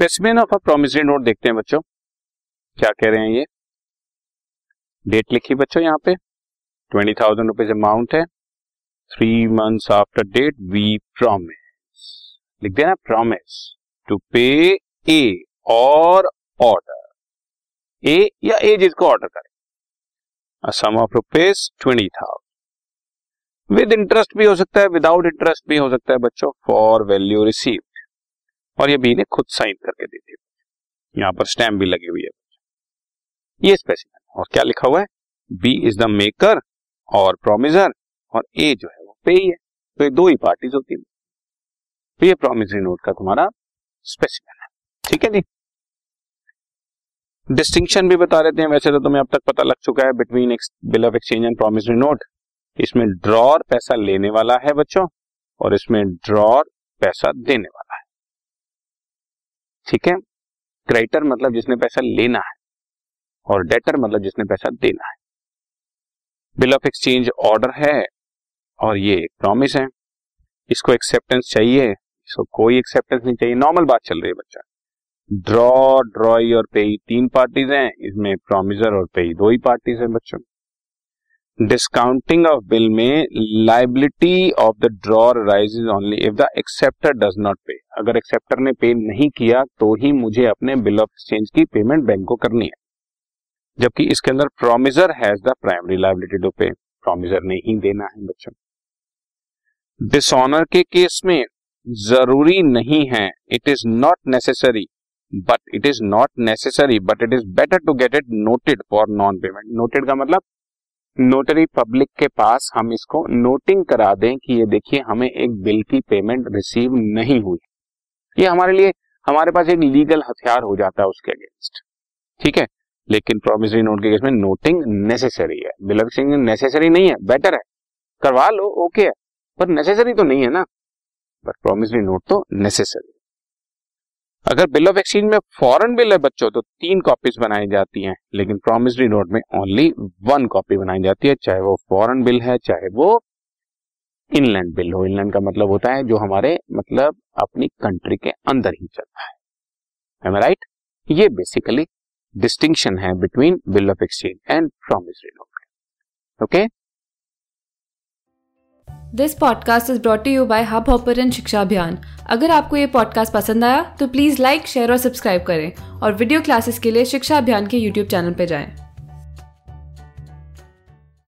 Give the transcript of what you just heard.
Specimen of a promissory note देखते हैं बच्चों। क्या कह रहे हैं ये? डेट लिखी बच्चों यहाँ पे। ट्वेंटी थाउज़ेंड रुपीज़ अमाउंट है। Three months after date we promise लिख देना प्रॉमिस टू पे ए और ऑर्डर ए या ए जिसको ऑर्डर करे। Sum of rupees twenty thousand with interest भी हो सकता है विदाउट इंटरेस्ट भी हो सकता है बच्चों फॉर वैल्यू रिसीव और ये बी ने खुद साइन करके दी थी यहाँ पर स्टैम्प भी लगी हुई है। ये स्पेसिफिक और क्या लिखा हुआ है? बी इज़ द मेकर और प्रोमिजर और ए जो है वो पे ही। है तो ये दो ही पार्टीज़ होती है। तो ये प्रोमिसरी नोट का तुम्हारा स्पेसिफिक है। ठीक है जी? डिस्टिंक्शन भी बता देते हैं। वैसे तो तुम्हें अब तक पता लग चुका है between bill of exchange and promissory note इसमें ड्रॉर पैसा लेने वाला है बच्चों। और इसमें ड्रॉर पैसा देने वाला ठीक है? क्रेडिटर मतलब जिसने पैसा लेना है और डेटर मतलब जिसने पैसा देना है। बिल ऑफ़ एक्सचेंज ऑर्डर है और ये एक प्रॉमिस है। इसको एक्सेप्टेंस चाहिए, इसको कोई एक्सेप्टेंस नहीं चाहिए। नॉर्मल बात चल रही है बच्चा। ड्रॉ ड्रॉई और पेई तीन पार्टीज़ हैं। इसमें प्रोमिजर और पेई दो ही पार्टीज़ हैं बच्चों। डिस्काउंटिंग ऑफ़ बिल में liability of the drawer arises only if the acceptor does not pay अगर एक्सेप्टर ने पे नहीं किया तो ही मुझे अपने बिल ऑफ़ एक्सचेंज की पेमेंट बैंक को करनी है। जबकि इसके अंदर promisor has the primary liability to pay promisor ने ही देना है बच्चों। डिसऑनर के केस में ज़रूरी नहीं है। It is not necessary but it is not necessary but it is better to get it noted for non payment noted का मतलब नोटरी पब्लिक के पास हम इसको नोटिंग करा दें कि ये देखिए, हमें एक बिल की पेमेंट रिसीव नहीं हुई। ये हमारे लिए, हमारे पास एक लीगल हथियार हो जाता है उसके अगेंस्ट ठीक है? लेकिन प्रोमिसरी नोट के केस में नोटिंग नेसेसरी है। बिल ऑफ़ नेसेसरी नहीं है बेटर है। करवा लो ओके है। पर नेसेसरी तो नहीं है ना। पर प्रोमिसरी नोट तो नेसेसरी अगर बिल ऑफ़ एक्सचेंज में फॉरेन बिल है बच्चों तो तीन कॉपीज बनाई जाती हैं। लेकिन प्रोमिसरी नोट में ओनली वन कॉपी बनाई जाती है, चाहे वो फॉरेन बिल है, चाहे वो इनलैंड बिल हो इनलैंड का मतलब होता है जो हमारे मतलब अपनी कंट्री के अंदर ही चलता है। राइट ये बेसिकली डिस्टिंक्शन है between bill of exchange and promissory note okay this podcast is brought you by Hub Hopper Shiksha Abhiyan अगर आपको ये पॉडकास्ट पसंद आया तो प्लीज़ लाइक शेयर और सब्सक्राइब करें। और वीडियो क्लासेस के लिए शिक्षा अभियान के यूट्यूब चैनल पर जाएँ।